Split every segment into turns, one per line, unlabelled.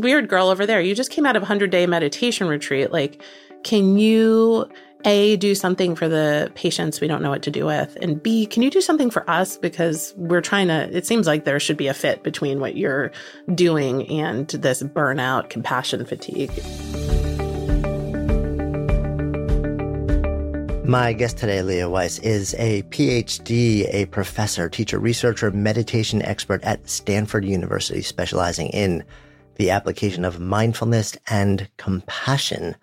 weird girl over there, you just came out of a 100 day meditation retreat. Like, can you a, do something for the patients we don't know what to do with? And B, can you do something for us? Because we're trying to, it seems like there should be a fit between what you're doing and this burnout, compassion fatigue.
My guest today, Leah Weiss, is a PhD, a professor, teacher, researcher, meditation expert at Stanford University, specializing in the application of mindfulness and compassion.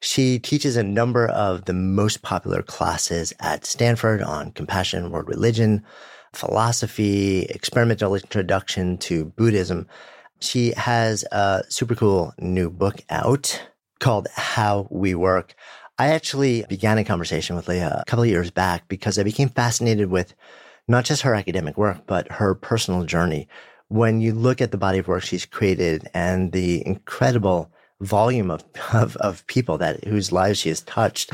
She teaches a number of the most popular classes at Stanford on compassion, world religion, philosophy, experimental introduction to Buddhism. She has a super cool new book out called How We Work. I actually began a conversation with Leah a couple of years back because I became fascinated with not just her academic work, but her personal journey. When you look at the body of work she's created and the incredible volume of, of, of people that whose lives she has touched,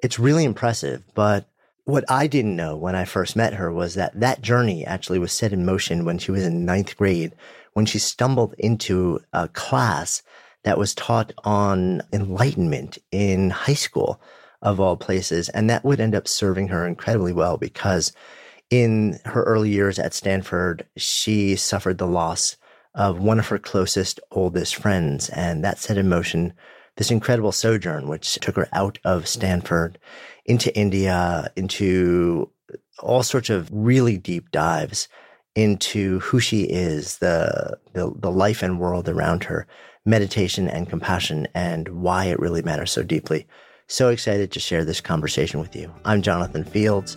it's really impressive. But what I didn't know when I first met her was that that journey actually was set in motion when she was in ninth grade, when she stumbled into a class that was taught on enlightenment in high school of all places. And that would end up serving her incredibly well because in her early years at Stanford, she suffered the loss of one of her closest, oldest friends. And that set in motion this incredible sojourn, which took her out of Stanford into India, into all sorts of really deep dives into who she is, the, the, the life and world around her, meditation and compassion, and why it really matters so deeply. So excited to share this conversation with you. I'm Jonathan Fields,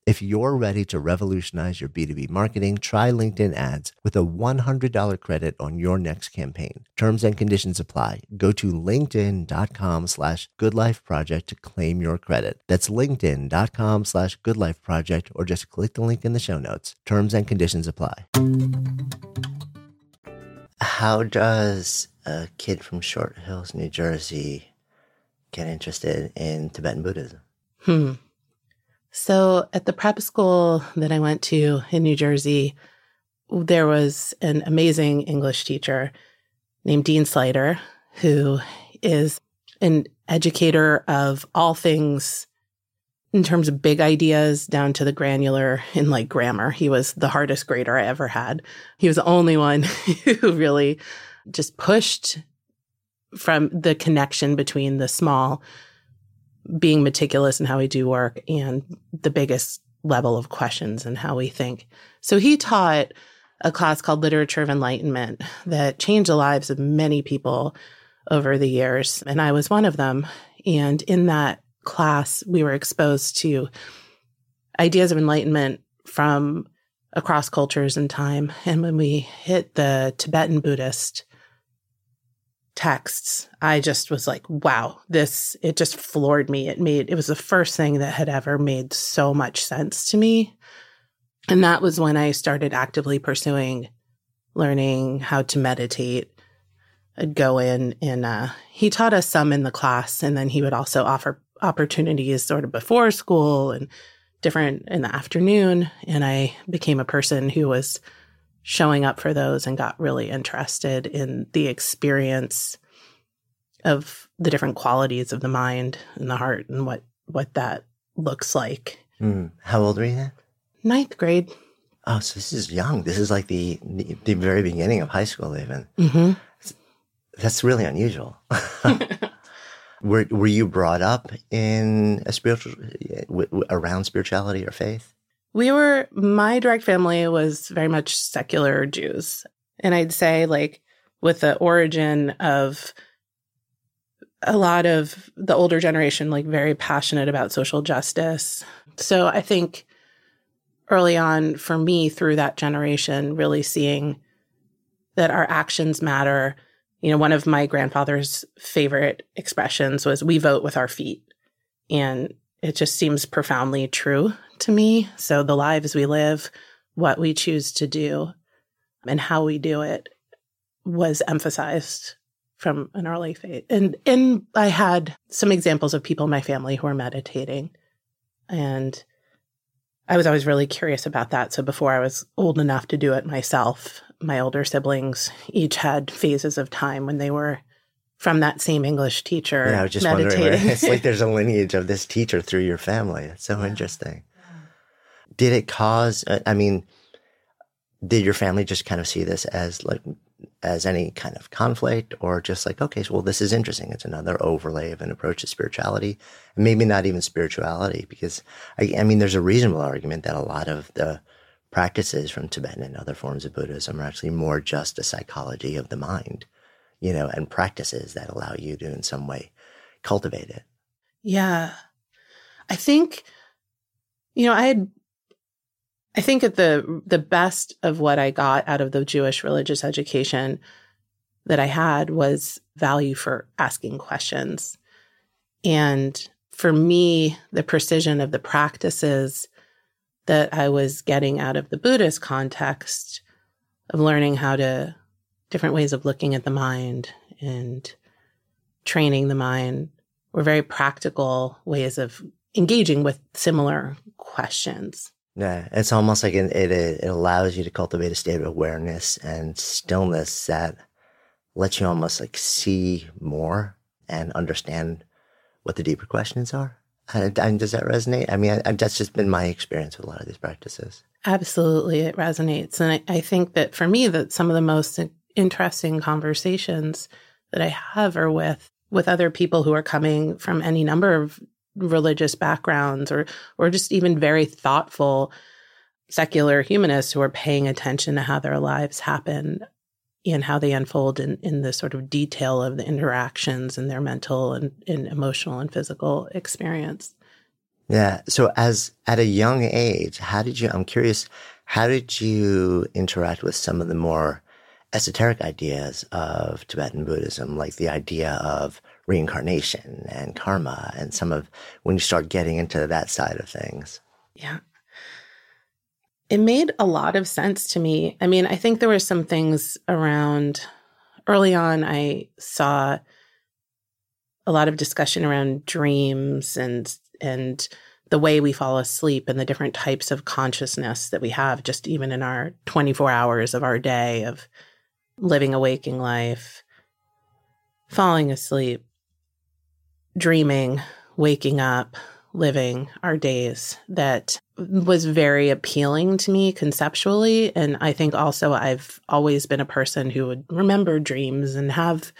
If you're ready to revolutionize your B2B marketing, try LinkedIn ads with a $100 credit on your next campaign. Terms and conditions apply. Go to linkedin.com slash goodlifeproject to claim your credit. That's linkedin.com slash goodlifeproject or just click the link in the show notes. Terms and conditions apply. How does a kid from Short Hills, New Jersey get interested in Tibetan Buddhism?
Hmm. So at the prep school that I went to in New Jersey, there was an amazing English teacher named Dean Sluyter, who is an educator of all things in terms of big ideas down to the granular in like grammar. He was the hardest grader I ever had. He was the only one who really just pushed from the connection between the small being meticulous in how we do work and the biggest level of questions and how we think. So he taught a class called Literature of Enlightenment that changed the lives of many people over the years. And I was one of them. And in that class, we were exposed to ideas of enlightenment from across cultures and time. And when we hit the Tibetan Buddhist texts, I just was like, wow, this, it just floored me. It made, it was the first thing that had ever made so much sense to me. And that was when I started actively pursuing learning how to meditate. I'd go in and uh, he taught us some in the class, and then he would also offer opportunities sort of before school and different in the afternoon. And I became a person who was showing up for those and got really interested in the experience of the different qualities of the mind and the heart and what what that looks like.
Mm. How old were you then?
Ninth grade.
Oh, so this is young. This is like the the, very beginning of high school, even.
Mm-hmm.
That's really unusual. were Were you brought up in a spiritual around spirituality or faith?
We were, my direct family was very much secular Jews. And I'd say, like, with the origin of a lot of the older generation, like, very passionate about social justice. So I think early on for me, through that generation, really seeing that our actions matter. You know, one of my grandfather's favorite expressions was, we vote with our feet. And it just seems profoundly true to me. So the lives we live, what we choose to do, and how we do it was emphasized from an early phase. And and I had some examples of people in my family who were meditating. And I was always really curious about that. So before I was old enough to do it myself, my older siblings each had phases of time when they were from that same English teacher.
Yeah, I was just
meditating.
wondering. It's like there's a lineage of this teacher through your family. It's so interesting. Did it cause? uh, I mean, did your family just kind of see this as like as any kind of conflict, or just like, okay, so well, this is interesting. It's another overlay of an approach to spirituality, maybe not even spirituality, because I, I mean, there's a reasonable argument that a lot of the practices from Tibetan and other forms of Buddhism are actually more just a psychology of the mind you know, and practices that allow you to in some way cultivate it.
Yeah. I think, you know, I had, I think at the, the best of what I got out of the Jewish religious education that I had was value for asking questions. And for me, the precision of the practices that I was getting out of the Buddhist context of learning how to different ways of looking at the mind and training the mind were very practical ways of engaging with similar questions.
Yeah, it's almost like it, it, it allows you to cultivate a state of awareness and stillness that lets you almost like see more and understand what the deeper questions are. And, and does that resonate? I mean, I, that's just been my experience with a lot of these practices.
Absolutely, it resonates, and I, I think that for me, that some of the most interesting conversations that I have are with with other people who are coming from any number of religious backgrounds or or just even very thoughtful secular humanists who are paying attention to how their lives happen and how they unfold in, in the sort of detail of the interactions and their mental and, and emotional and physical experience.
Yeah. So as at a young age, how did you I'm curious, how did you interact with some of the more esoteric ideas of Tibetan Buddhism, like the idea of reincarnation and karma, and some of when you start getting into that side of things.
Yeah. It made a lot of sense to me. I mean, I think there were some things around early on, I saw a lot of discussion around dreams and, and, the way we fall asleep and the different types of consciousness that we have just even in our 24 hours of our day of living a waking life, falling asleep, dreaming, waking up, living our days that was very appealing to me conceptually. And I think also I've always been a person who would remember dreams and have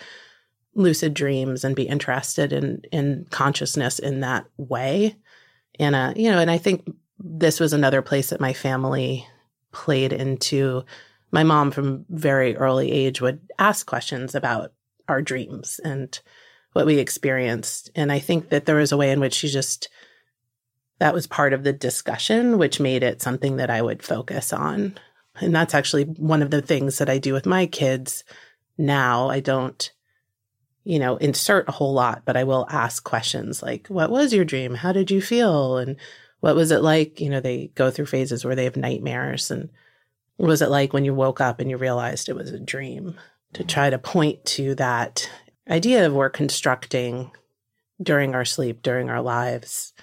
lucid dreams and be interested in in consciousness in that way. And uh, you know, and I think this was another place that my family played into my mom from very early age would ask questions about our dreams and what we experienced. And I think that there was a way in which she just, that was part of the discussion, which made it something that I would focus on. And that's actually one of the things that I do with my kids now. I don't, you know, insert a whole lot, but I will ask questions like, what was your dream? How did you feel? And what was it like? You know, they go through phases where they have nightmares. And was it like when you woke up and you realized it was a dream? To try to point to that idea of we're constructing during our sleep, during our lives,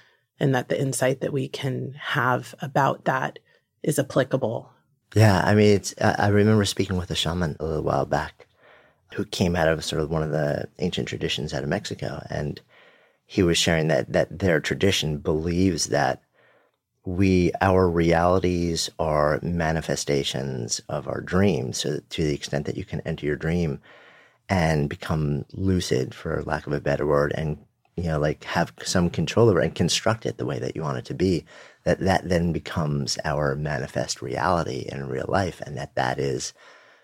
and that the insight that we can have about that is applicable.
Yeah, I mean. I remember speaking with a shaman a little while back, who came out of sort of one of the ancient traditions out of Mexico, and he was sharing that that their tradition believes that we our realities are manifestations of our dreams. So to the extent that you can enter your dream and become lucid, for lack of a better word, and you know, like have some control over it and construct it the way that you want it to be, that that then becomes our manifest reality in real life, and that that is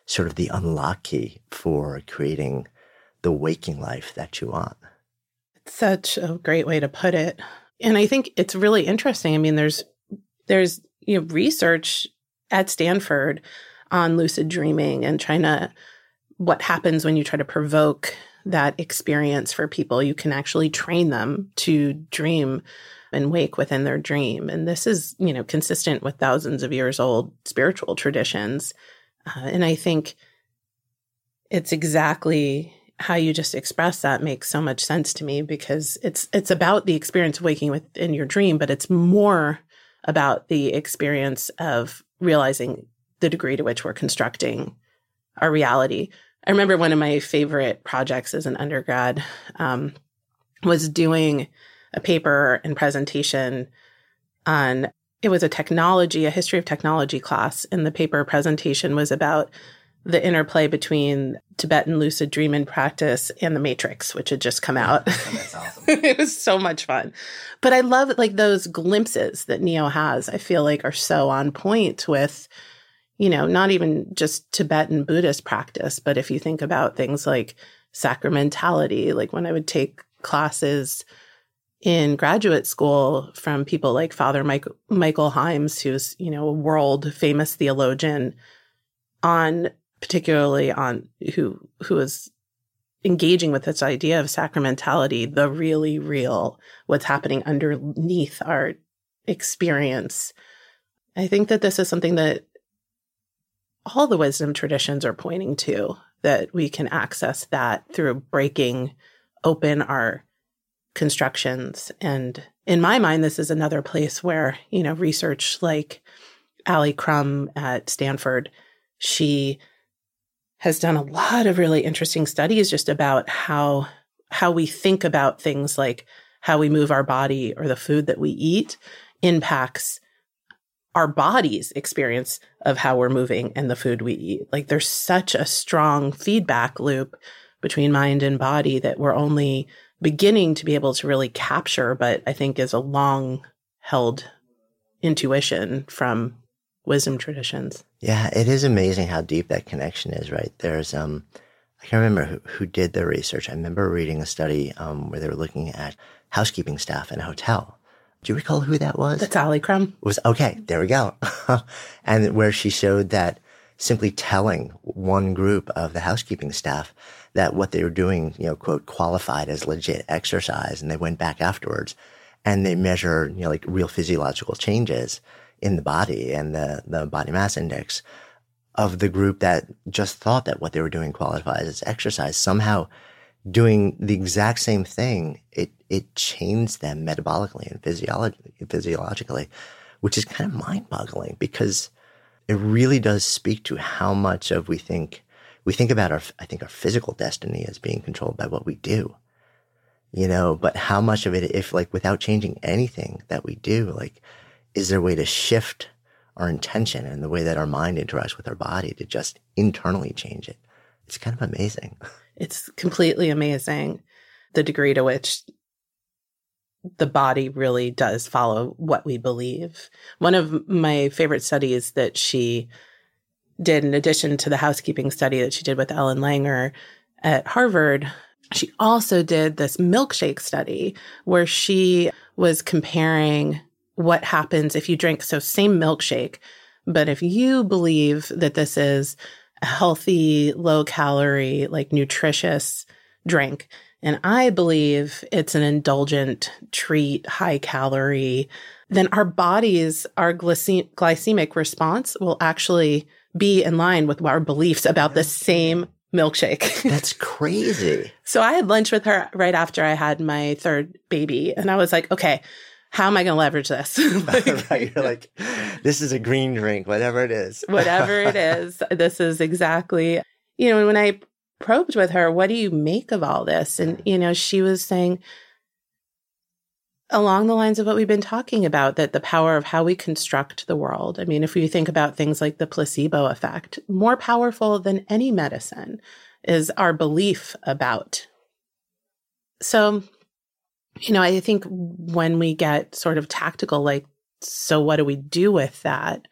sort of the unlock key for creating the waking life that you want.
Such a great way to put it. And I think it's really interesting. I mean, there's there's you know research at Stanford on lucid dreaming and trying to what happens when you try to provoke that experience for people. You can actually train them to dream and wake within their dream. And this is, you know, consistent with thousands of years old spiritual traditions. Uh, and I think it's exactly how you just express that makes so much sense to me because it's it's about the experience of waking within your dream, but it's more about the experience of realizing the degree to which we're constructing our reality. I remember one of my favorite projects as an undergrad um, was doing a paper and presentation on it was a technology, a history of technology class, and the paper presentation was about the interplay between Tibetan lucid dreaming practice and the Matrix, which had just come out. Awesome. it was so much fun. But I love like those glimpses that Neo has, I feel like are so on point with you know, not even just Tibetan Buddhist practice, but if you think about things like sacramentality, like when I would take classes in graduate school from people like Father Mike, Michael Himes, who's, you know, a world famous theologian on particularly on who who is engaging with this idea of sacramentality, the really real, what's happening underneath our experience. I think that this is something that all the wisdom traditions are pointing to that we can access that through breaking open our constructions. And in my mind, this is another place where, you know, research like Ali Crum at Stanford, she has done a lot of really interesting studies just about how how we think about things like how we move our body or the food that we eat impacts our body's experience of how we're moving and the food we eat. Like there's such a strong feedback loop between mind and body that we're only beginning to be able to really capture, but I think is a long held intuition from wisdom traditions.
Yeah, it is amazing how deep that connection is, right? There's, um, I can't remember who, who did the research. I remember reading a study um, where they were looking at housekeeping staff in a hotel do you recall who that was?
That's Ali Crum.
Was okay. There we go. and where she showed that simply telling one group of the housekeeping staff that what they were doing, you know, quote, qualified as legit exercise. And they went back afterwards and they measured, you know, like real physiological changes in the body and the, the body mass index of the group that just thought that what they were doing qualified as exercise. Somehow doing the exact same thing, it it changed them metabolically and physiologically, physiologically, which is kind of mind boggling because it really does speak to how much of we think we think about our I think our physical destiny as being controlled by what we do. You know, but how much of it if like without changing anything that we do, like is there a way to shift our intention and the way that our mind interacts with our body to just internally change it? It's kind of amazing.
It's completely amazing the degree to which the body really does follow what we believe. One of my favorite studies that she did, in addition to the housekeeping study that she did with Ellen Langer at Harvard, she also did this milkshake study where she was comparing what happens if you drink so same milkshake but if you believe that this is a healthy low calorie like nutritious drink and i believe it's an indulgent treat high calorie then our bodies our glyce- glycemic response will actually be in line with our beliefs about the same milkshake.
That's crazy.
so I had lunch with her right after I had my third baby. And I was like, okay, how am I going to leverage this?
like, right. You're like, this is a green drink, whatever it is.
whatever it is. This is exactly, you know, when I probed with her, what do you make of all this? And, you know, she was saying, along the lines of what we've been talking about that the power of how we construct the world. I mean, if we think about things like the placebo effect, more powerful than any medicine is our belief about. So, you know, I think when we get sort of tactical, like, so what do we do with that?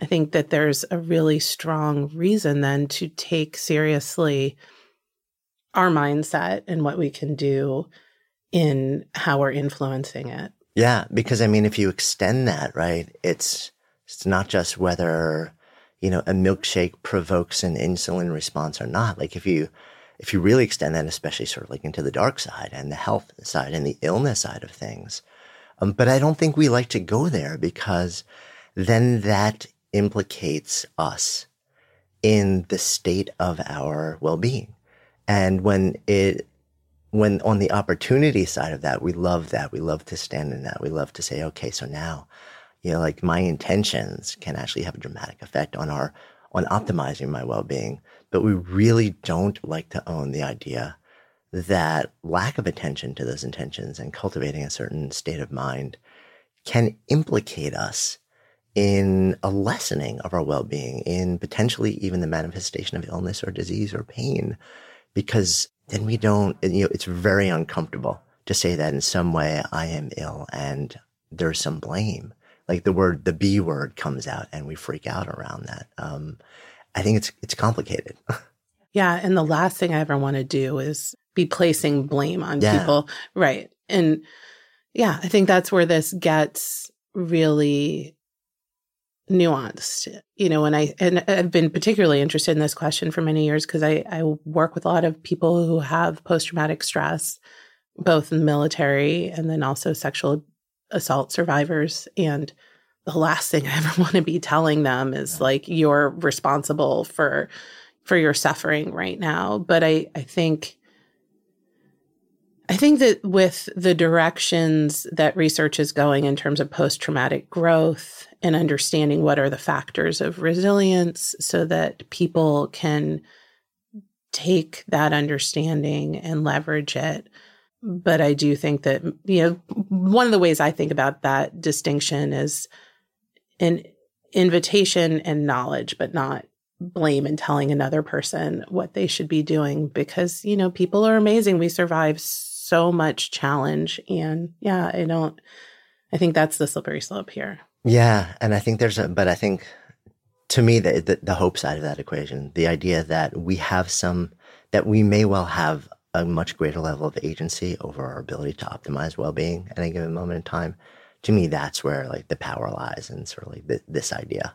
I think that there's a really strong reason then to take seriously our mindset and what we can do in how we're influencing it.
Yeah, because I mean, if you extend that, right, it's it's not just whether you know a milkshake provokes an insulin response or not. Like if you if you really extend that, especially sort of like into the dark side and the health side and the illness side of things. Um, but I don't think we like to go there because then that implicates us in the state of our well-being. And when it when on the opportunity side of that, we love that. We love to stand in that. We love to say, okay, so now, you know, like my intentions can actually have a dramatic effect on our, on optimizing my well-being. But we really don't like to own the idea that lack of attention to those intentions and cultivating a certain state of mind can implicate us in a lessening of our well-being, in potentially even the manifestation of illness or disease or pain, because then we don't, you know, it's very uncomfortable to say that in some way I am ill and there's some blame. Like the word, the B word comes out and we freak out around that. Um, I think it's, it's complicated.
yeah. And the last thing I ever want to do is be placing blame on yeah. people. Right. And yeah, I think that's where this gets really nuanced you know and i and i've been particularly interested in this question for many years because i i work with a lot of people who have post-traumatic stress both in the military and then also sexual assault survivors and the last thing i ever want to be telling them is like you're responsible for for your suffering right now. But i i think I think that with the directions that research is going in terms of post traumatic growth and understanding what are the factors of resilience so that people can take that understanding and leverage it. But I do think that, you know, one of the ways I think about that distinction is an invitation and knowledge, but not blame and telling another person what they should be doing because, you know, people are amazing. We survive so much challenge. And yeah, I don't, I think that's the slippery slope here.
Yeah, and I think there's a, but I think to me the, the, the hope side of that equation, the idea that we have some that we may well have a much greater level of agency over our ability to optimize well-being at a given moment in time. To me, that's where like the power lies, and sort of like th- this idea.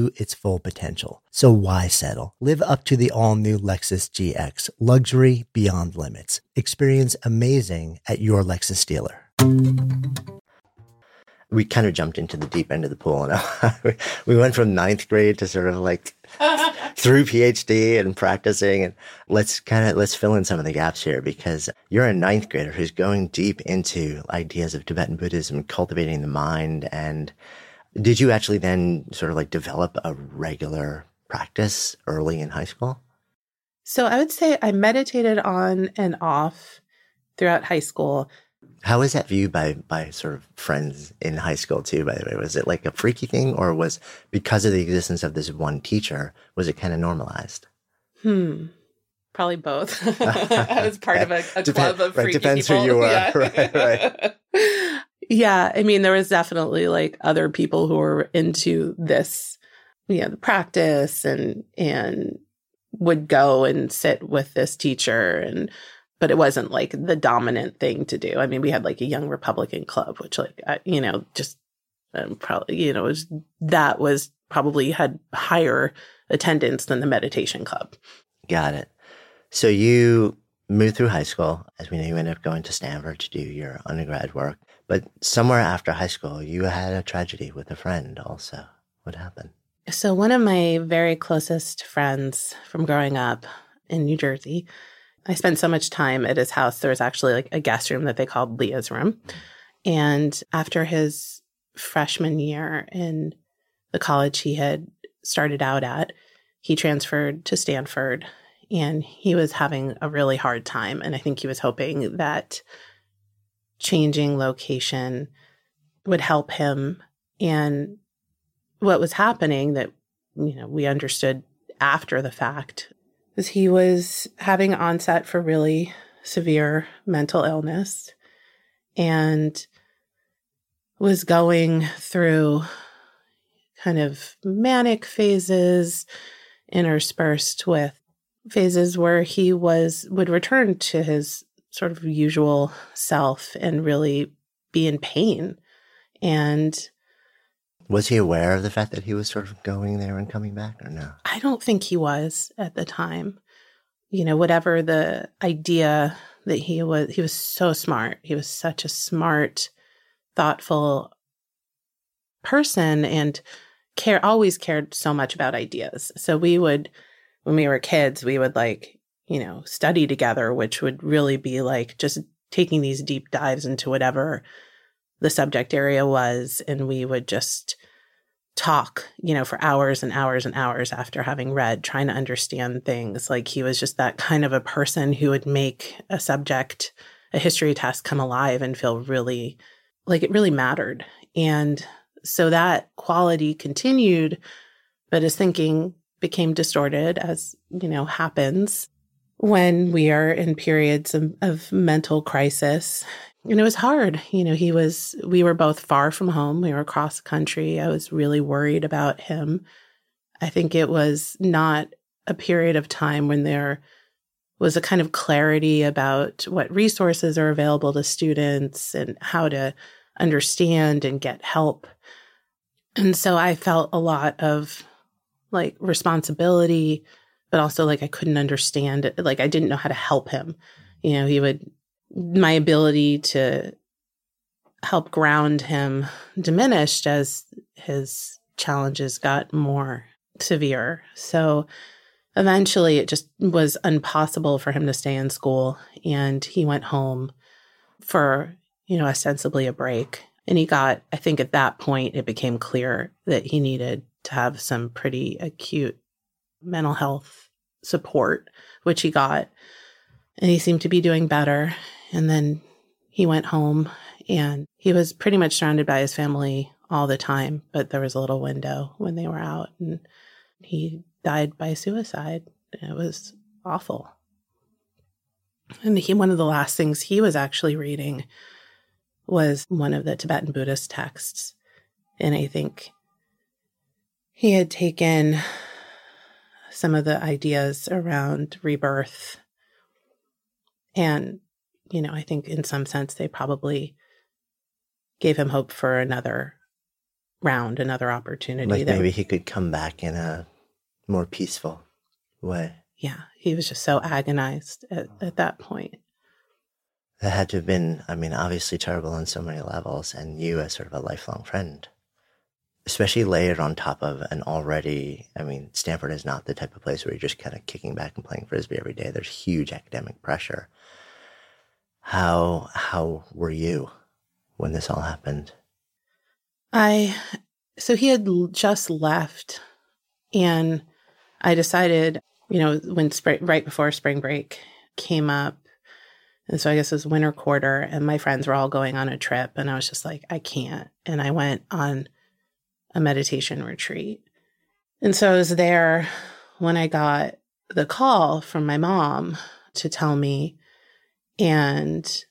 its full potential. So why settle? Live up to the all new Lexus GX, luxury beyond limits. Experience amazing at your Lexus dealer. We kind of jumped into the deep end of the pool. And we went from ninth grade to sort of like through PhD and practicing. And let's kind of let's fill in some of the gaps here because you're a ninth grader who's going deep into ideas of Tibetan Buddhism, cultivating the mind. And did you actually then sort of like develop a regular practice early in high school?
So I would say I meditated on and off throughout high school.
How was that viewed by by sort of friends in high school too? By the way, was it like a freaky thing, or was because of the existence of this one teacher, was it kind of normalized?
Hmm. Probably both. I was part of a, a
Depend,
club of
right,
freaky
depends
people.
who you are.
Yeah.
Right, right.
Yeah, I mean, there was definitely like other people who were into this, you know, the practice and and would go and sit with this teacher and but it wasn't like the dominant thing to do. I mean, we had like a young Republican club, which like I, you know just um, probably you know was that was probably had higher attendance than the meditation club.
Got it. So you moved through high school. As we know, you ended up going to Stanford to do your undergrad work. But somewhere after high school, you had a tragedy with a friend also. What happened?
So one of my very closest friends from growing up in New Jersey, I spent so much time at his house. There was actually like a guest room that they called Leah's room. And after his freshman year in the college he had started out at, he transferred to Stanford and he was having a really hard time. And I think he was hoping that changing location would help him. And what was happening that, you know, we understood after the fact is he was having onset for really severe mental illness and was going through kind of manic phases interspersed with phases where he was would return to his sort of usual self and really be in pain and
Was he aware of the fact that he was sort of going there and coming back or no?
I don't think he was at the time. You know, whatever the idea that he was, he was so smart. He was such a smart, thoughtful person and care, always cared so much about ideas. So we would, when we were kids, we would like, you know, study together, which would really be like just taking these deep dives into whatever the subject area was. And we would just talk, you know, for hours and hours and hours after having read, trying to understand things. Like he was just that kind of a person who would make a subject, a history test come alive and feel really like it really mattered. And so that quality continued, but his thinking became distorted as, you know, happens when we are in periods of, of mental crisis and it was hard. You know, he was, we were both far from home. We were across the country. I was really worried about him. I think it was not a period of time when there was a kind of clarity about what resources are available to students and how to understand and get help. And so I felt a lot of like responsibility, but also like I couldn't understand it. Like I didn't know how to help him. You know, he would my ability to help ground him diminished as his challenges got more severe. So eventually it just was impossible for him to stay in school and he went home for, you know, ostensibly a break. And he got, I think at that point, it became clear that he needed to have some pretty acute mental health support, which he got. And he seemed to be doing better. And then he went home and he was pretty much surrounded by his family all the time, but there was a little window when they were out and he died by suicide. It was awful. And he, one of the last things he was actually reading was one of the Tibetan Buddhist texts. And I think he had taken some of the ideas around rebirth and you know, I think in some sense they probably gave him hope for another round, another opportunity.
Like that, maybe he could come back in a more peaceful way.
Yeah, he was just so agonized at, at that point.
That had to have been, I mean, obviously terrible on so many levels, and you as sort of a lifelong friend, especially layered on top of an already, I mean, Stanford is not the type of place where you're just kind of kicking back and playing frisbee every day. There's huge academic pressure. How how were you when this all happened?
I so he had just left and I decided, you know, when spring right before spring break came up and so I guess it was winter quarter and my friends were all going on a trip and I was just like I can't and I went on a meditation retreat. And so I was there when I got the call from my mom to tell me and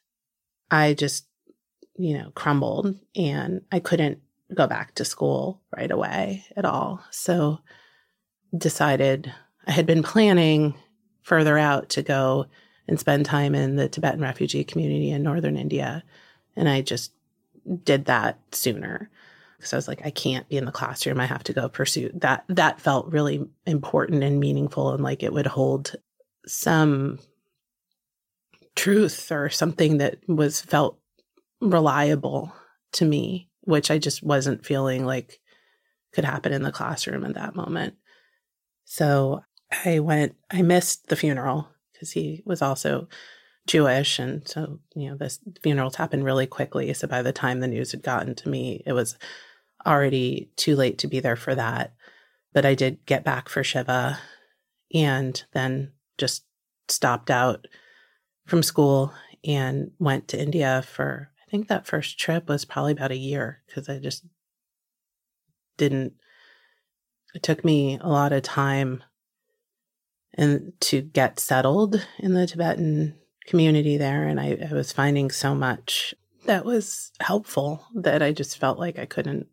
I just, you know, crumbled and I couldn't go back to school right away at all. So decided I had been planning further out to go and spend time in the Tibetan refugee community in northern India. And I just did that sooner because I was like, I can't be in the classroom. I have to go pursue that. That felt really important and meaningful and like it would hold some truth or something that was felt reliable to me, which I just wasn't feeling like could happen in the classroom at that moment. So I went, I missed the funeral because he was also Jewish. And so, you know, this funerals happened really quickly. So by the time the news had gotten to me, it was already too late to be there for that. But I did get back for Shiva and then just stopped out from school and went to India for, I think that first trip was probably about a year because I just didn't, it took me a lot of time and to get settled in the Tibetan community there. And I, I was finding so much that was helpful that I just felt like I couldn't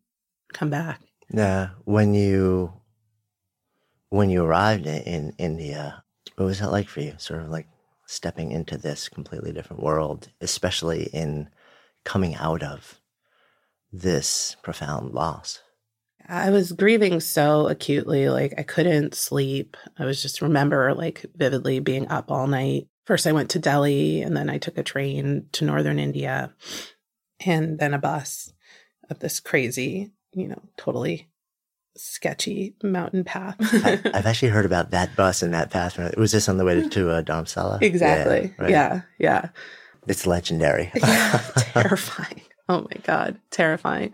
come back.
Yeah. When you, when you arrived in India, what was that like for you? Sort of like stepping into this completely different world, especially in coming out of this profound loss?
I was grieving so acutely. Like I couldn't sleep. I was just remember like vividly being up all night. First, I went to Delhi and then I took a train to northern India and then a bus of this crazy, you know, totally sketchy mountain path.
I, have actually heard about that bus and that path. It was this on the way to, to uh?
Exactly. Yeah, right. yeah, yeah.
It's legendary.
yeah, terrifying. Oh my god, terrifying.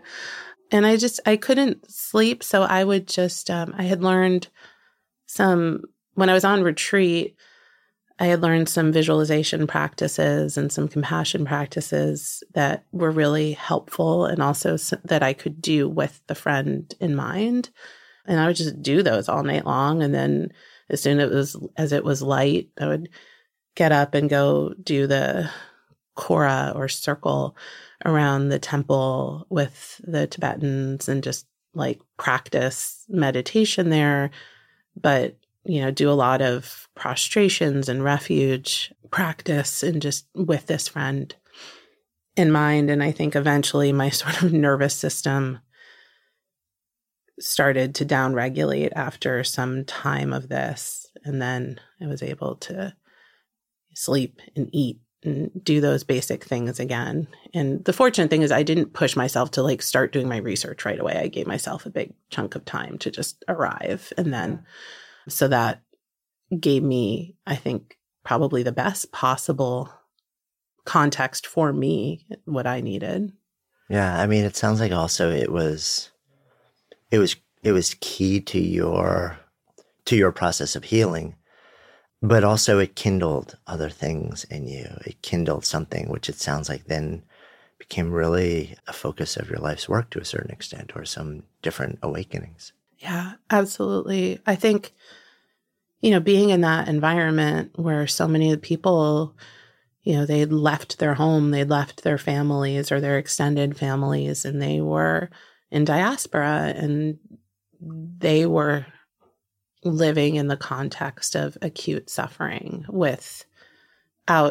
and I just I couldn't sleep, so I would just um, I had learned some when I was on retreat. I had learned some visualization practices and some compassion practices that were really helpful, and also that I could do with the friend in mind. And I would just do those all night long, and then as soon as it was as it was light, I would get up and go do the kora or circle around the temple with the Tibetans and just like practice meditation there, but you know, do a lot of prostrations and refuge practice and just with this friend in mind. And I think eventually my sort of nervous system started to downregulate after some time of this. And then I was able to sleep and eat and do those basic things again. And the fortunate thing is I didn't push myself to like start doing my research right away. I gave myself a big chunk of time to just arrive. And then so that gave me, I think, probably the best possible context for me, what I needed.
Yeah. I mean, it sounds like also it was, it was, it was key to your, to your process of healing but also it kindled other things in you. It kindled something, which it sounds like then became really a focus of your life's work to a certain extent or some different awakenings.
Yeah, absolutely. I think, you know, being in that environment where so many people, you know, they'd left their home, they'd left their families or their extended families, and they were in diaspora and they were living in the context of acute suffering without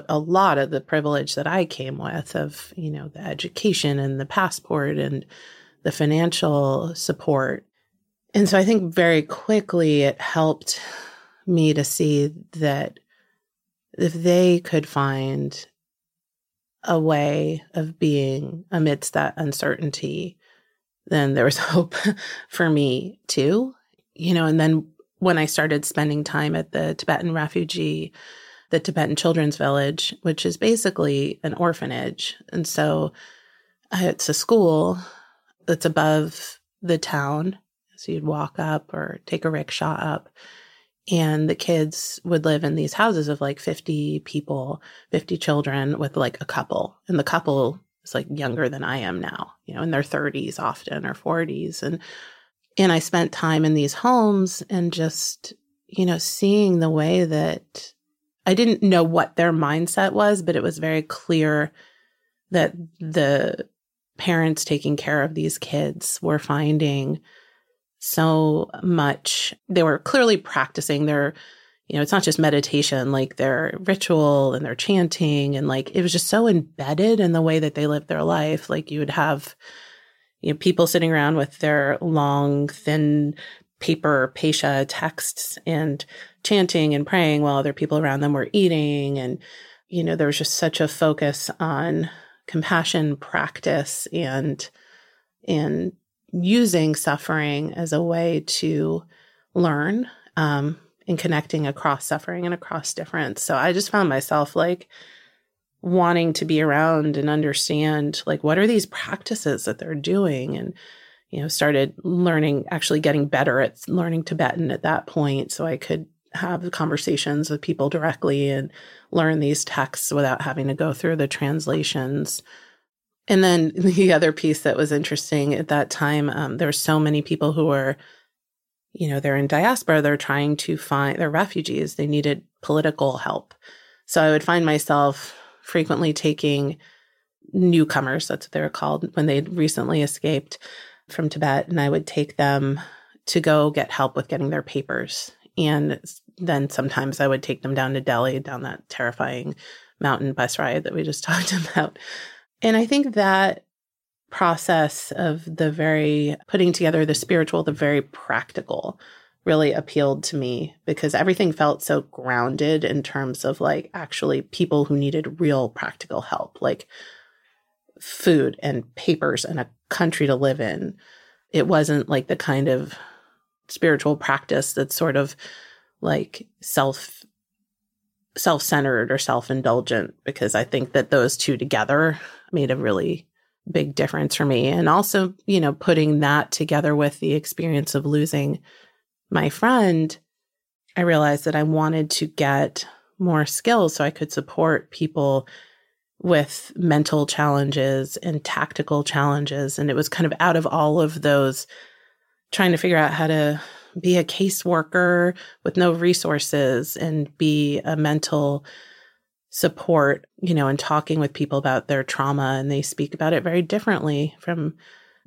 a lot of the privilege that I came with of, you know, the education and the passport and the financial support. And so I think very quickly it helped me to see that if they could find a way of being amidst that uncertainty, then there was hope for me too. You know, and then when I started spending time at the Tibetan refugee, the Tibetan Children's Village, which is basically an orphanage. And so uh, it's a school that's above the town. So you'd walk up or take a rickshaw up. And the kids would live in these houses of like 50 people, 50 children with like a couple. And the couple is like younger than I am now, you know, in their 30s often or 40s. And and I spent time in these homes and just, you know, seeing the way that I didn't know what their mindset was, but it was very clear that the parents taking care of these kids were finding so much. They were clearly practicing their, you know, it's not just meditation, like their ritual and their chanting. And like it was just so embedded in the way that they lived their life. Like you would have, you know, people sitting around with their long, thin paper pecha texts and chanting and praying while other people around them were eating. And, you know, there was just such a focus on compassion practice and, and using suffering as a way to learn, um, and connecting across suffering and across difference. So I just found myself like, wanting to be around and understand like what are these practices that they're doing and you know started learning actually getting better at learning tibetan at that point so i could have conversations with people directly and learn these texts without having to go through the translations and then the other piece that was interesting at that time um, there were so many people who were you know they're in diaspora they're trying to find they're refugees they needed political help so i would find myself frequently taking newcomers, that's what they were called, when they'd recently escaped from Tibet. And I would take them to go get help with getting their papers. And then sometimes I would take them down to Delhi, down that terrifying mountain bus ride that we just talked about. And I think that process of the very putting together the spiritual, the very practical, really appealed to me because everything felt so grounded in terms of like actually people who needed real practical help, like food and papers and a country to live in. It wasn't like the kind of spiritual practice that's sort of like self self-centered or self-indulgent because I think that those two together made a really big difference for me. And also, you know, putting that together with the experience of losing my friend, I realized that I wanted to get more skills so I could support people with mental challenges and tactical challenges. And it was kind of out of all of those trying to figure out how to be a caseworker with no resources and be a mental support, you know, and talking with people about their trauma. And they speak about it very differently from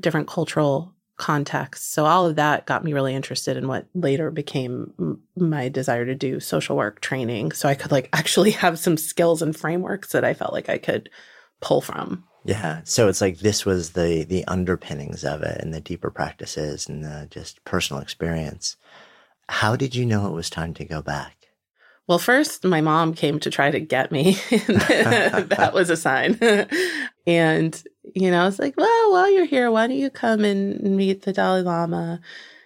different cultural contexts. So all of that got me really interested in what later became m- my desire to do social work training. So I could like actually have some skills and frameworks that I felt like I could pull from.
Yeah. So it's like this was the the underpinnings of it and the deeper practices and the just personal experience. How did you know it was time to go back?
Well, first, my mom came to try to get me. that was a sign. and, you know, I was like, well, while you're here, why don't you come and meet the Dalai Lama?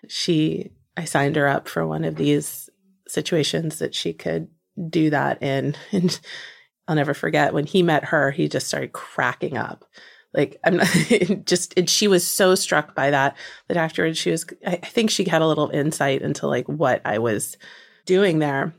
She, I signed her up for one of these situations that she could do that in. And I'll never forget when he met her, he just started cracking up. Like I'm not, just, and she was so struck by that that afterwards she was, I think she had a little insight into like what I was doing there.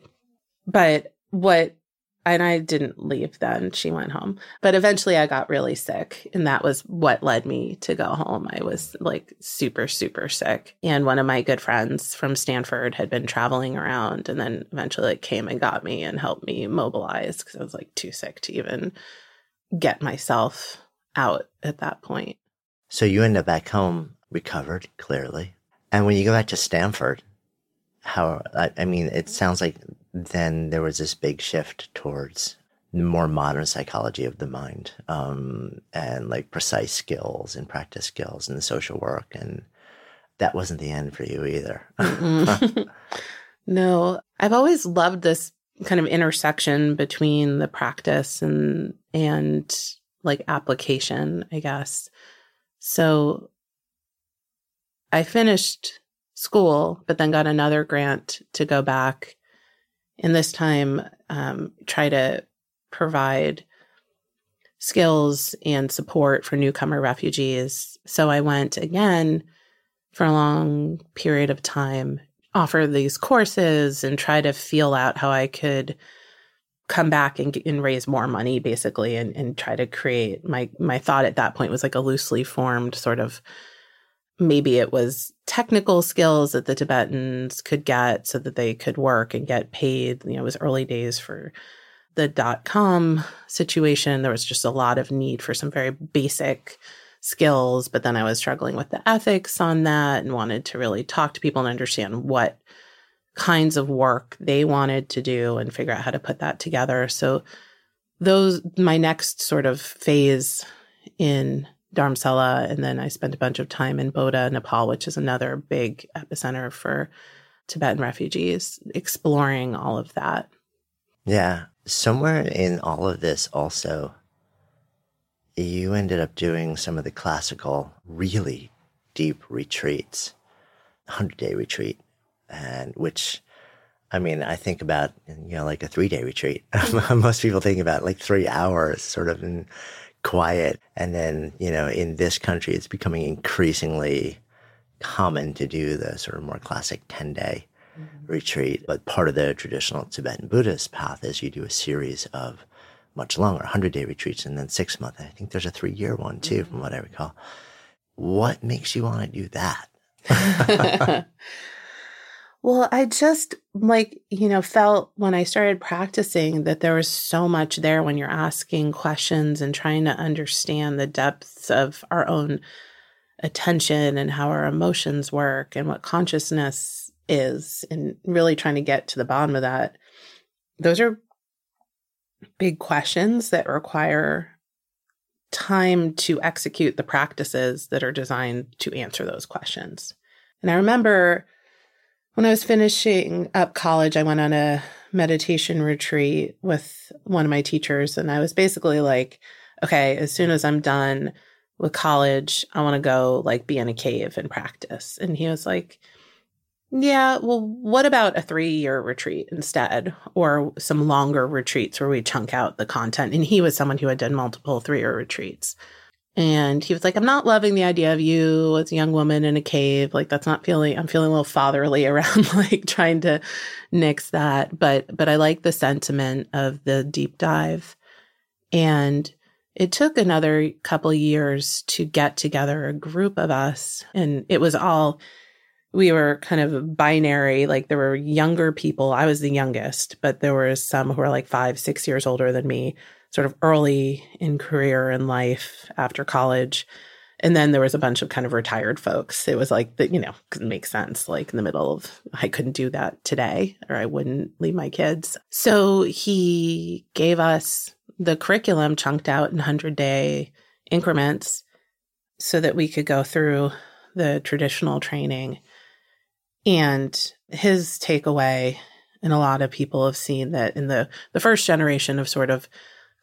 But what, and I didn't leave then, she went home. But eventually I got really sick. And that was what led me to go home. I was like super, super sick. And one of my good friends from Stanford had been traveling around and then eventually it came and got me and helped me mobilize because I was like too sick to even get myself out at that point.
So you end up back home recovered, clearly. And when you go back to Stanford, how, I, I mean, it sounds like then there was this big shift towards more modern psychology of the mind um, and like precise skills and practice skills and the social work and that wasn't the end for you either.
No i've always loved this kind of intersection between the practice and and like application i guess. So i finished school but then got another grant to go back and this time um, try to provide skills and support for newcomer refugees. So I went again for a long period of time, offer these courses and try to feel out how I could come back and, and raise more money basically and, and try to create my my thought at that point was like a loosely formed sort of maybe it was technical skills that the Tibetans could get so that they could work and get paid. You know, it was early days for the dot com situation. There was just a lot of need for some very basic skills, but then I was struggling with the ethics on that and wanted to really talk to people and understand what kinds of work they wanted to do and figure out how to put that together. So those my next sort of phase in Dharamsala, and then I spent a bunch of time in Boudha, Nepal, which is another big epicenter for Tibetan refugees, exploring all of that.
Yeah. Somewhere in all of this, also, you ended up doing some of the classical, really deep retreats, 100 day retreat, and which, I mean, I think about, you know, like a three day retreat. Most people think about like three hours, sort of in quiet. And then, you know, in this country, it's becoming increasingly common to do the sort of more classic 10 day mm-hmm. retreat. But part of the traditional Tibetan Buddhist path is you do a series of much longer 100 day retreats and then six month. I think there's a three year one too, mm-hmm. from what I recall. What makes you want to do that?
Well, I just like, you know, felt when I started practicing that there was so much there when you're asking questions and trying to understand the depths of our own attention and how our emotions work and what consciousness is, and really trying to get to the bottom of that. Those are big questions that require time to execute the practices that are designed to answer those questions. And I remember when I was finishing up college, I went on a meditation retreat with one of my teachers. And I was basically like, okay, as soon as I'm done with college, I want to go like be in a cave and practice. And he was like, yeah, well, what about a three year retreat instead, or some longer retreats where we chunk out the content? And he was someone who had done multiple three year retreats. And he was like, I'm not loving the idea of you as a young woman in a cave. Like that's not feeling, I'm feeling a little fatherly around like trying to nix that. But, but I like the sentiment of the deep dive. And it took another couple years to get together a group of us. And it was all, we were kind of binary. Like there were younger people. I was the youngest, but there were some who were like five, six years older than me sort of early in career and life after college. And then there was a bunch of kind of retired folks. It was like that, you know, it makes sense. Like in the middle of, I couldn't do that today or I wouldn't leave my kids. So he gave us the curriculum chunked out in 100 day increments so that we could go through the traditional training. And his takeaway, and a lot of people have seen that in the, the first generation of sort of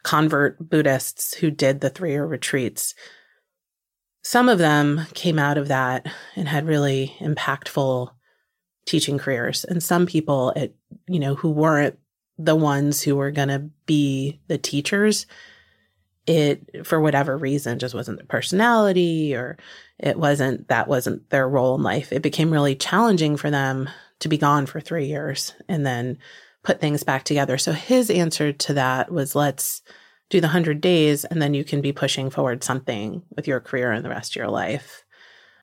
convert Buddhists who did the three year retreats. Some of them came out of that and had really impactful teaching careers. And some people at, you know, who weren't the ones who were going to be the teachers, it, for whatever reason, just wasn't their personality or it wasn't, that wasn't their role in life. It became really challenging for them to be gone for three years and then put things back together. So his answer to that was let's do the 100 days and then you can be pushing forward something with your career and the rest of your life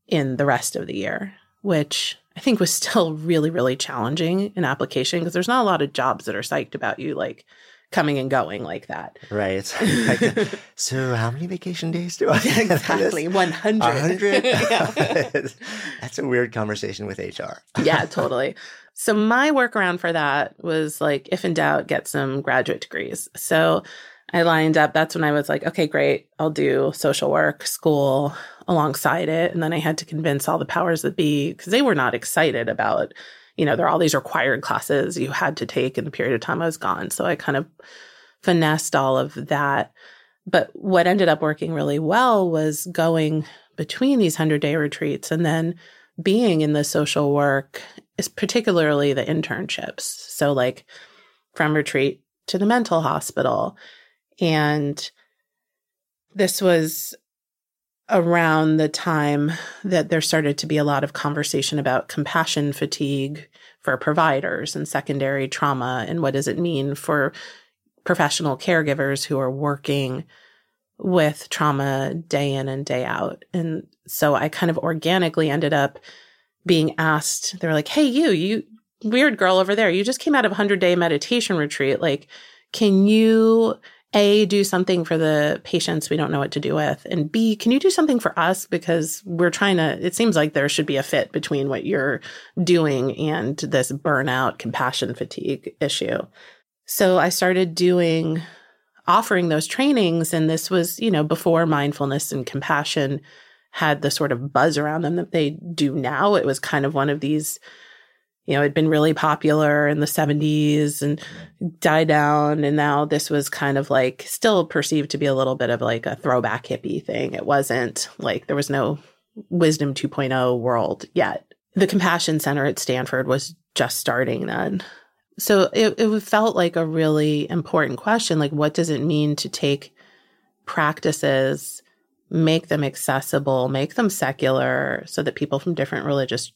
in the rest of the year, which I think was still really, really challenging in application because there's not a lot of jobs that are psyched about you like coming and going like that.
Right. so how many vacation days do I
have? Exactly. 100.
100? That's a weird conversation with HR.
yeah, totally. So my workaround for that was like, if in doubt, get some graduate degrees. So I lined up. That's when I was like, okay, great. I'll do social work, school alongside it. And then I had to convince all the powers that be because they were not excited about, you know, there are all these required classes you had to take in the period of time I was gone. So I kind of finessed all of that. But what ended up working really well was going between these 100 day retreats and then being in the social work is particularly the internships. So like from retreat to the mental hospital. And this was around the time that there started to be a lot of conversation about compassion fatigue for providers and secondary trauma and what does it mean for professional caregivers who are working with trauma day in and day out. And so I kind of organically ended up being asked, they were like, Hey, you, you weird girl over there, you just came out of a hundred day meditation retreat. Like, can you a do something for the patients we don't know what to do with? And b can you do something for us? Because we're trying to it seems like there should be a fit between what you're doing and this burnout compassion fatigue issue. So i started doing offering those trainings and this was you know before mindfulness and compassion had the sort of buzz around them that they do now. It was kind of one of these, you know, it had been really popular in the 70s and died down. And now this was kind of like still perceived to be a little bit of like a throwback hippie thing. It wasn't like there was no wisdom 2.0 world yet. The Compassion Center at Stanford was just starting then. So it, it felt like a really important question. Like, what does it mean to take practices make them accessible, make them secular so that people from different religious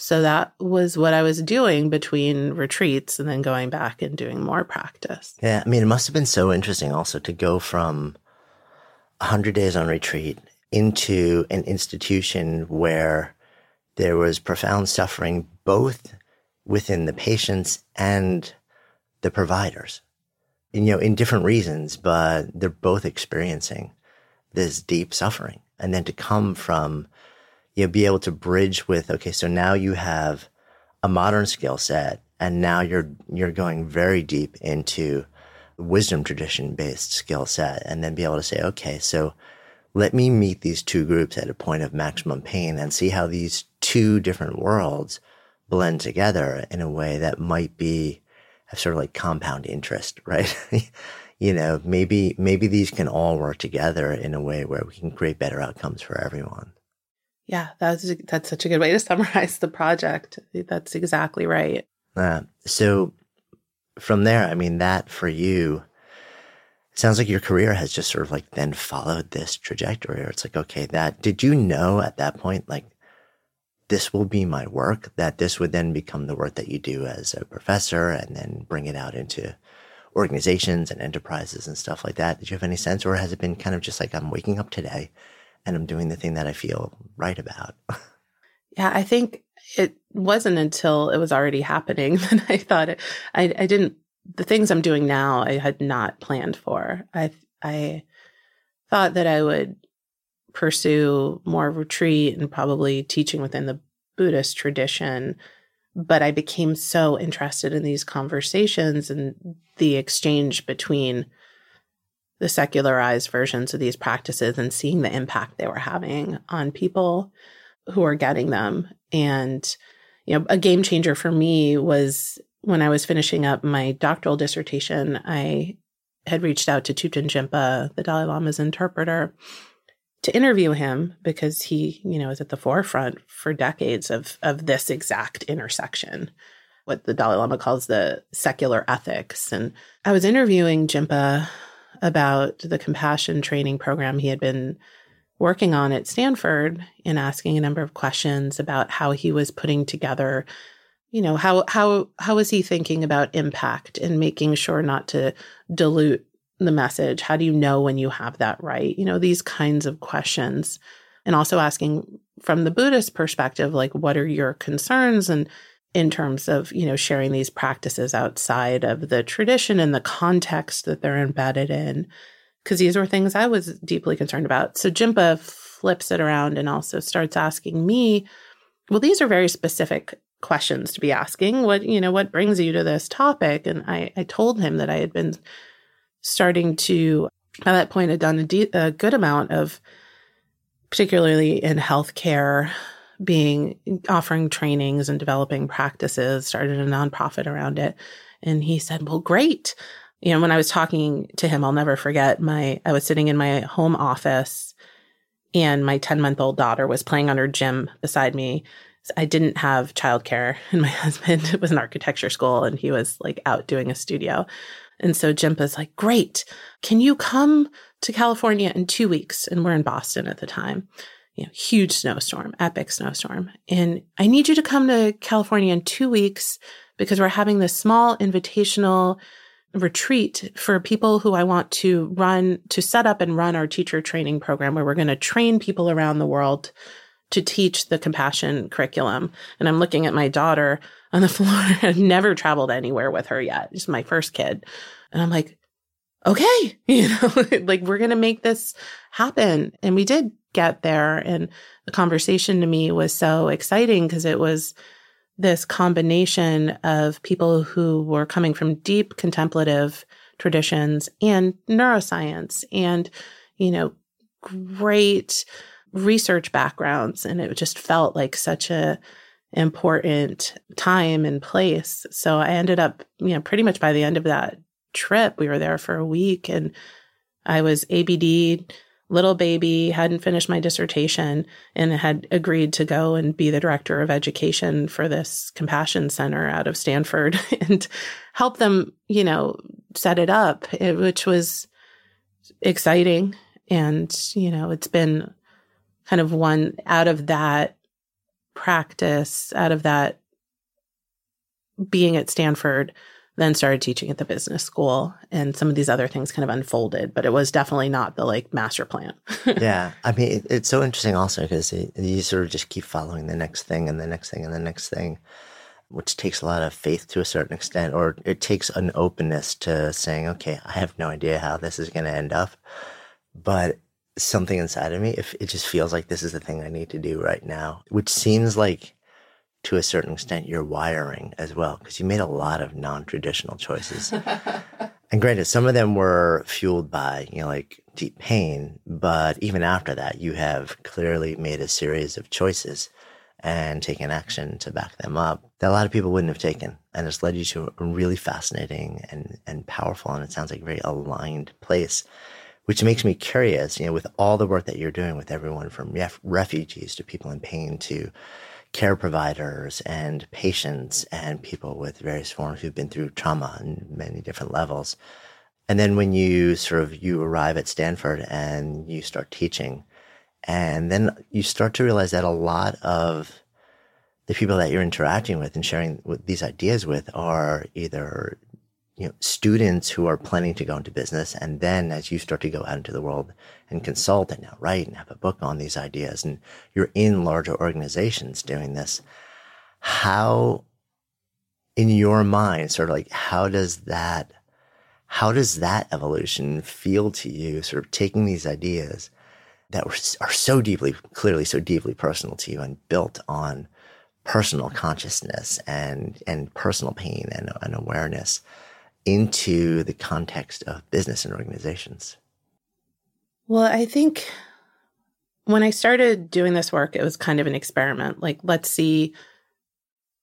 So that was what I was doing between retreats and then going back and doing more practice.
Yeah, I mean, it must have been so interesting also to go from 100 days on retreat into an institution where there was profound suffering both within the patients and the providers. You know, in different reasons, but they're both experiencing this deep suffering. And then to come from you know, be able to bridge with, okay, so now you have a modern skill set and now you're, you're going very deep into wisdom tradition based skill set and then be able to say, okay, so let me meet these two groups at a point of maximum pain and see how these two different worlds blend together in a way that might be have sort of like compound interest, right? you know, maybe, maybe these can all work together in a way where we can create better outcomes for everyone.
Yeah, that's that's such a good way to summarize the project. That's exactly right.
Uh, so from there, I mean, that for you sounds like your career has just sort of like then followed this trajectory. Or it's like, okay, that did you know at that point, like this will be my work, that this would then become the work that you do as a professor and then bring it out into organizations and enterprises and stuff like that. Did you have any sense, or has it been kind of just like I'm waking up today and I'm doing the thing that I feel right about.
yeah, I think it wasn't until it was already happening that I thought it, I, I didn't, the things I'm doing now, I had not planned for. I, I thought that I would pursue more retreat and probably teaching within the Buddhist tradition. But I became so interested in these conversations and the exchange between the secularized versions of these practices and seeing the impact they were having on people who are getting them. And, you know, a game changer for me was when I was finishing up my doctoral dissertation, I had reached out to Thupten Jinpa, the Dalai Lama's interpreter, to interview him because he, you know, is at the forefront for decades of of this exact intersection, what the Dalai Lama calls the secular ethics. And I was interviewing Jinpa about the compassion training program he had been working on at Stanford and asking a number of questions about how he was putting together you know how how how was he thinking about impact and making sure not to dilute the message? How do you know when you have that right? You know these kinds of questions. And also asking from the buddhist perspective like what are your concerns? And in terms of you know sharing these practices outside of the tradition and the context that they're embedded in because these were things i was deeply concerned about. So jinpa flips it around and also starts asking me well these are very specific questions to be asking. What you know what brings you to this topic? And i i told him that i had been starting to by that point had done a, de- a good amount of particularly in healthcare being offering trainings and developing practices, started a nonprofit around it. And he said, Well, great. You know, when I was talking to him, I'll never forget my, I was sitting in my home office and my 10 month old daughter was playing on her gym beside me. I didn't have childcare and my husband was in architecture school and he was like out doing a studio. And so Jinpa's like, great. Can you come to California in two weeks? And we're in Boston at the time you know, huge snowstorm, epic snowstorm. And I need you to come to California in two weeks because we're having this small invitational retreat for people who I want to run, to set up and run our teacher training program where we're going to train people around the world to teach the compassion curriculum. And I'm looking at my daughter on the floor. I've never traveled anywhere with her yet. She's my first kid. And I'm like, okay, you know, like we're going to make this happen. And we did get there. And the conversation to me was so exciting because it was this combination of people who were coming from deep contemplative traditions and neuroscience and, you know, great research backgrounds. And it just felt like such a important time and place. So I ended up, you know, pretty much by the end of that trip, we were there for a week and I was ABD, little baby, hadn't finished my dissertation and had agreed to go and be the director of education for this compassion center out of Stanford and help them, you know, set it up, eh, which was exciting. And, you know, it's been kind of one out of that practice, out of that being at Stanford, then started teaching at the business school and some of these other things kind of unfolded but it was definitely not the like master plan.
Yeah. I mean it, it's so interesting also because you sort of just keep following the next thing and the next thing and the next thing which takes a lot of faith to a certain extent or it takes an openness to saying okay i have no idea how this is going to end up. But something inside of me if it just feels like this is the thing i need to do right now which seems like to a certain extent your wiring as well because you made a lot of non-traditional choices. And granted some of them were fueled by you know like deep pain but even after that you have clearly made a series of choices and taken action to back them up that a lot of people wouldn't have taken and it's led you to a really fascinating and, and powerful and it sounds like a very aligned place which makes me curious you know with all the work that you're doing with everyone from ref- refugees to people in pain to care providers and patients and people with various forms who've been through trauma on many different levels. And then when you sort of you arrive at Stanford and you start teaching, and then you start to realize that a lot of the people that you're interacting with and sharing with these ideas with are either you know, students who are planning to go into business. And then as you start to go out into the world and consult and now write and have a book on these ideas and you're in larger organizations doing this, how in your mind, sort of like, how does that, how does that evolution feel to you? Sort of taking these ideas that are so deeply, clearly so deeply personal to you and built on personal consciousness and, and personal pain and, and awareness into the context of business and organizations?
Well, I think when I started doing this work, it was kind of an experiment. Like, let's see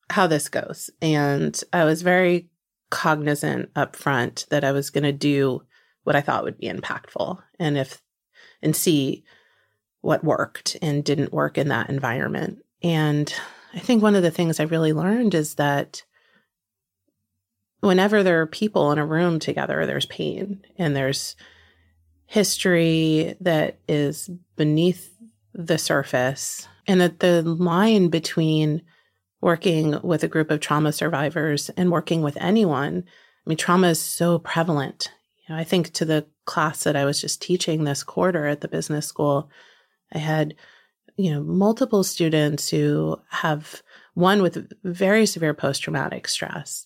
how this goes. And I was very cognizant up front that I was going to do what I thought would be impactful and if and see what worked and didn't work in that environment. And I think one of the things I really learned is that whenever there are people in a room together, there's pain and there's history that is beneath the surface, and that the line between working with a group of trauma survivors and working with anyone, I mean, trauma is so prevalent. You know, I think to the class that I was just teaching this quarter at the business school, I had, you know, multiple students who have one with very severe post traumatic stress,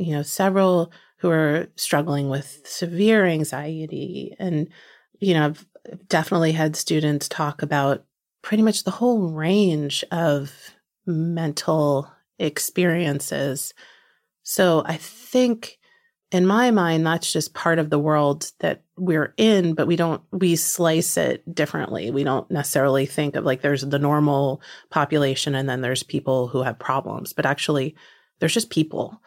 you know, several who are struggling with severe anxiety. And, you know, I've definitely had students talk about pretty much the whole range of mental experiences. So I think in my mind, that's just part of the world that we're in, but we don't, we slice it differently. We don't necessarily think of like there's the normal population and then there's people who have problems, but actually there's just people.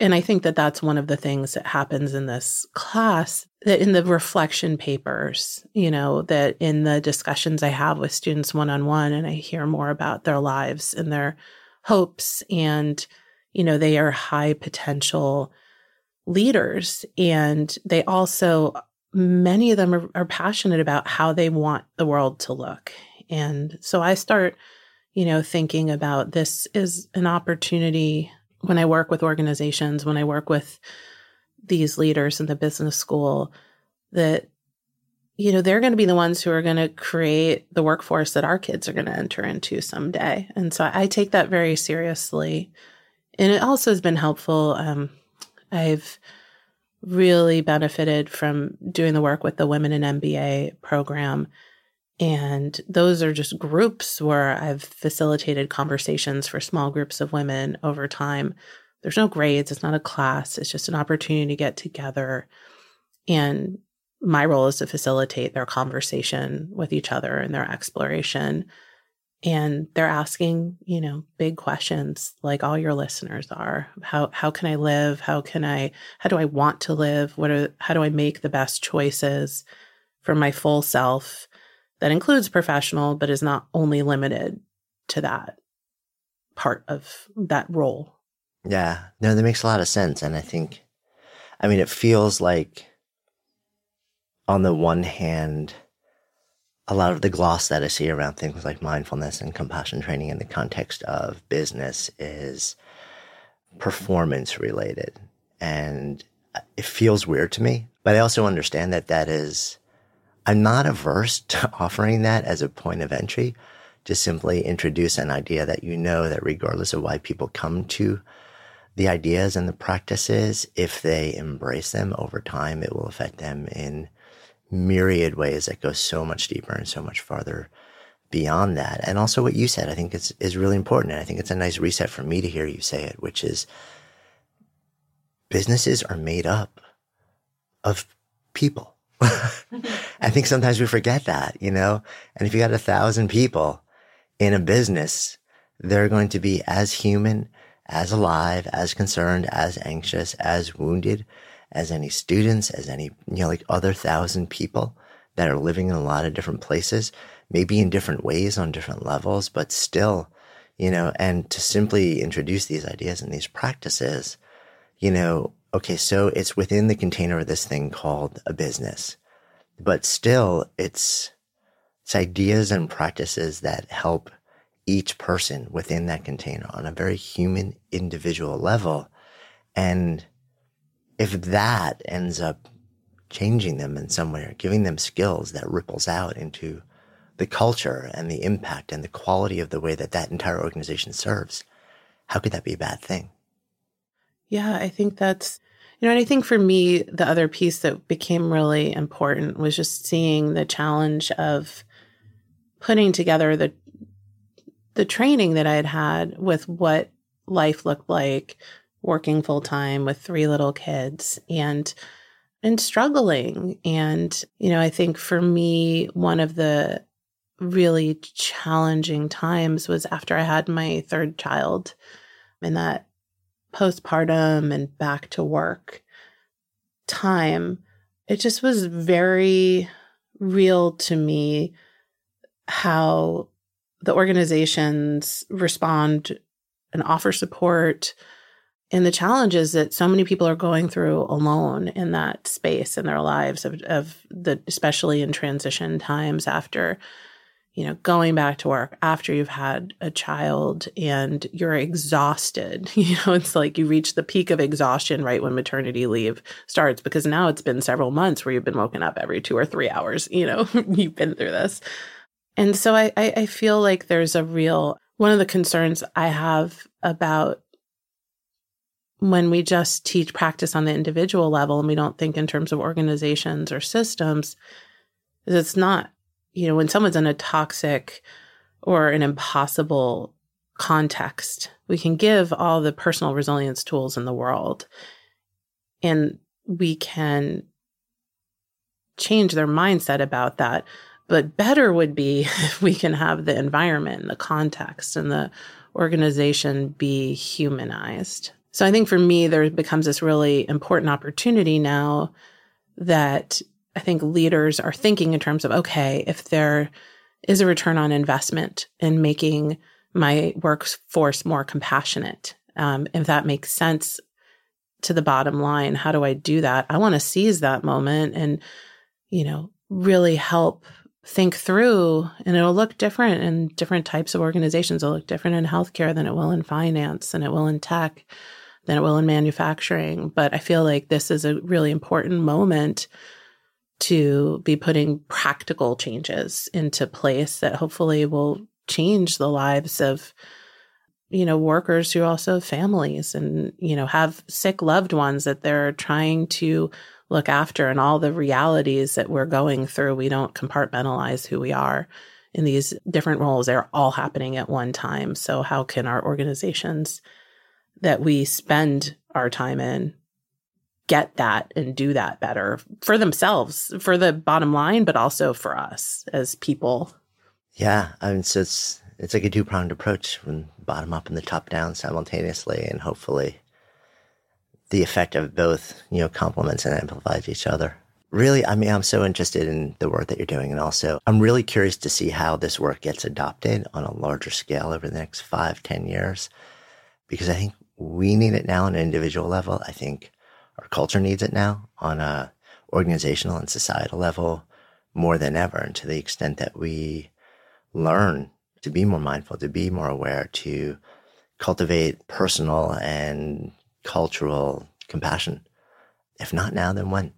And I think that that's one of the things that happens in this class that in the reflection papers, you know, that in the discussions I have with students one on one, and I hear more about their lives and their hopes. And, you know, they are high potential leaders. And they also, many of them are, are passionate about how they want the world to look. And so I start, you know, thinking about this is an opportunity when I work with organizations, when I work with these leaders in the business school that you know they're going to be the ones who are going to create the workforce that our kids are going to enter into someday. And so i take that very seriously. And it also has been helpful um, i've really benefited from doing the work with the women in mba program and those are just groups where i've facilitated conversations for small groups of women over time there's no grades it's not a class it's just an opportunity to get together and my role is to facilitate their conversation with each other and their exploration. And they're asking, you know, big questions like all your listeners are. How how can I live? How can I how do I want to live? What are how do I make the best choices for my full self that includes professional but is not only limited to that part of that role.
Yeah. No, that makes a lot of sense. And I think I mean it feels like on the one hand, a lot of the gloss that I see around things like mindfulness and compassion training in the context of business is performance related. And it feels weird to me, but I also understand that that is, I'm not averse to offering that as a point of entry to simply introduce an idea that you know that regardless of why people come to the ideas and the practices, if they embrace them over time, it will affect them in myriad ways that go so much deeper and so much farther beyond that. And also what you said, I think is, is really important. And I think it's a nice reset for me to hear you say it, which is businesses are made up of people. I think sometimes we forget that, you know, and if you got a thousand people in a business, they're going to be as human, as alive, as concerned, as anxious, as wounded, as any students, as any, you know, like other thousand people that are living in a lot of different places, maybe in different ways on different levels, but still, you know, and to simply introduce these ideas and these practices, you know, okay, so it's within the container of this thing called a business, but still it's, it's ideas and practices that help each person within that container on a very human individual level. And if that ends up changing them in some way or giving them skills that ripples out into the culture and the impact and the quality of the way that that entire organization serves, how could that be a bad thing?
Yeah, I think that's, you know, and I think for me, the other piece that became really important was just seeing the challenge of putting together the the training that I had had with what life looked like working full time with three little kids and and struggling. And you know i think for me one of the really challenging times was after i had my third child and that postpartum and back to work time it just was very real to me how the organizations respond and offer support and the challenges that so many people are going through alone in that space in their lives of, of the especially in transition times after you know going back to work after you've had a child and you're exhausted you know it's like you reach the peak of exhaustion right when maternity leave starts because now it's been several months where you've been woken up every two or three hours you know you've been through this. And so I, I feel like there's a real one of the concerns i have about when we just teach practice on the individual level and we don't think in terms of organizations or systems, is it's not, you know, when someone's in a toxic or an impossible context, we can give all the personal resilience tools in the world and we can change their mindset about that. But better would be if we can have the environment, and the context, and the organization be humanized. So I think for me, there becomes this really important opportunity now that I think leaders are thinking in terms of okay, if there is a return on investment in making my workforce more compassionate, um, if that makes sense to the bottom line, how do I do that? I want to seize that moment and, you know, really help think through and it'll look different in different types of organizations. It'll look different in healthcare than it will in finance and it will in tech than it will in manufacturing. But I feel like this is a really important moment to be putting practical changes into place that hopefully will change the lives of you know workers who also have families and you know have sick loved ones that they're trying to look after and all the realities that we're going through. We don't compartmentalize who we are in these different roles. They're all happening at one time. So how can our organizations that we spend our time in get that and do that better for themselves, for the bottom line, but also for us as people.
Yeah. I mean, so it's, it's like a two pronged approach from bottom up and the top down simultaneously. And hopefully the effect of both, you know, complements and amplifies each other. Really, I mean, I'm so interested in the work that you're doing. And also, I'm really curious to see how this work gets adopted on a larger scale over the next five, ten years, because I think we need it now on an individual level. I think our culture needs it now on a organizational and societal level more than ever. And to the extent that we learn to be more mindful, to be more aware, to cultivate personal and cultural compassion. If not now, then when?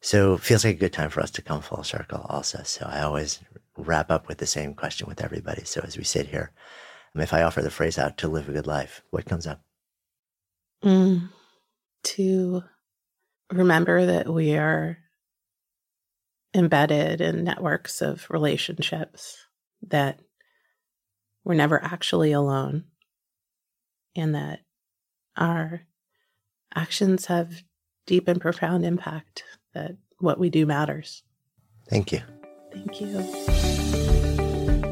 So it feels like a good time for us to come full circle also. So I always wrap up with the same question with everybody. So as we sit here, if I offer the phrase out to live a good life, what comes up?
Mm, to remember that we are embedded in networks of relationships, that we're never actually alone, and that our actions have deep and profound impact, that what we do matters.
Thank you.
Thank you.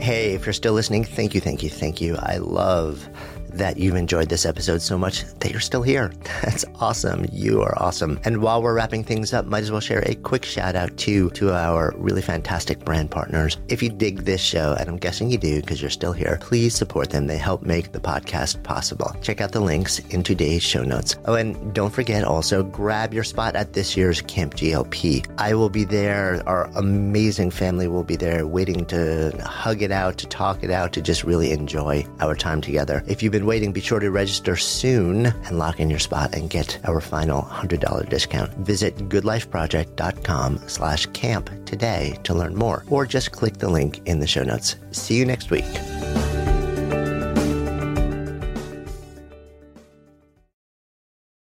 Hey, if you're still listening, thank you, thank you, thank you. I love that you've enjoyed this episode so much that you're still here. That's awesome. You are awesome. And while we're wrapping things up, might as well share a quick shout out to to our really fantastic brand partners. If you dig this show, and I'm guessing you do because you're still here, please support them. They help make the podcast possible. Check out the links in today's show notes. Oh, and don't forget also grab your spot at this year's Camp GLP. I will be there. Our amazing family will be there waiting to hug it out, to talk it out, to just really enjoy our time together. If you've been waiting, be sure to register soon and lock in your spot and get our final $100 discount. Visit goodlifeproject.com slash camp today to learn more, or just click the link in the show notes. See you next week.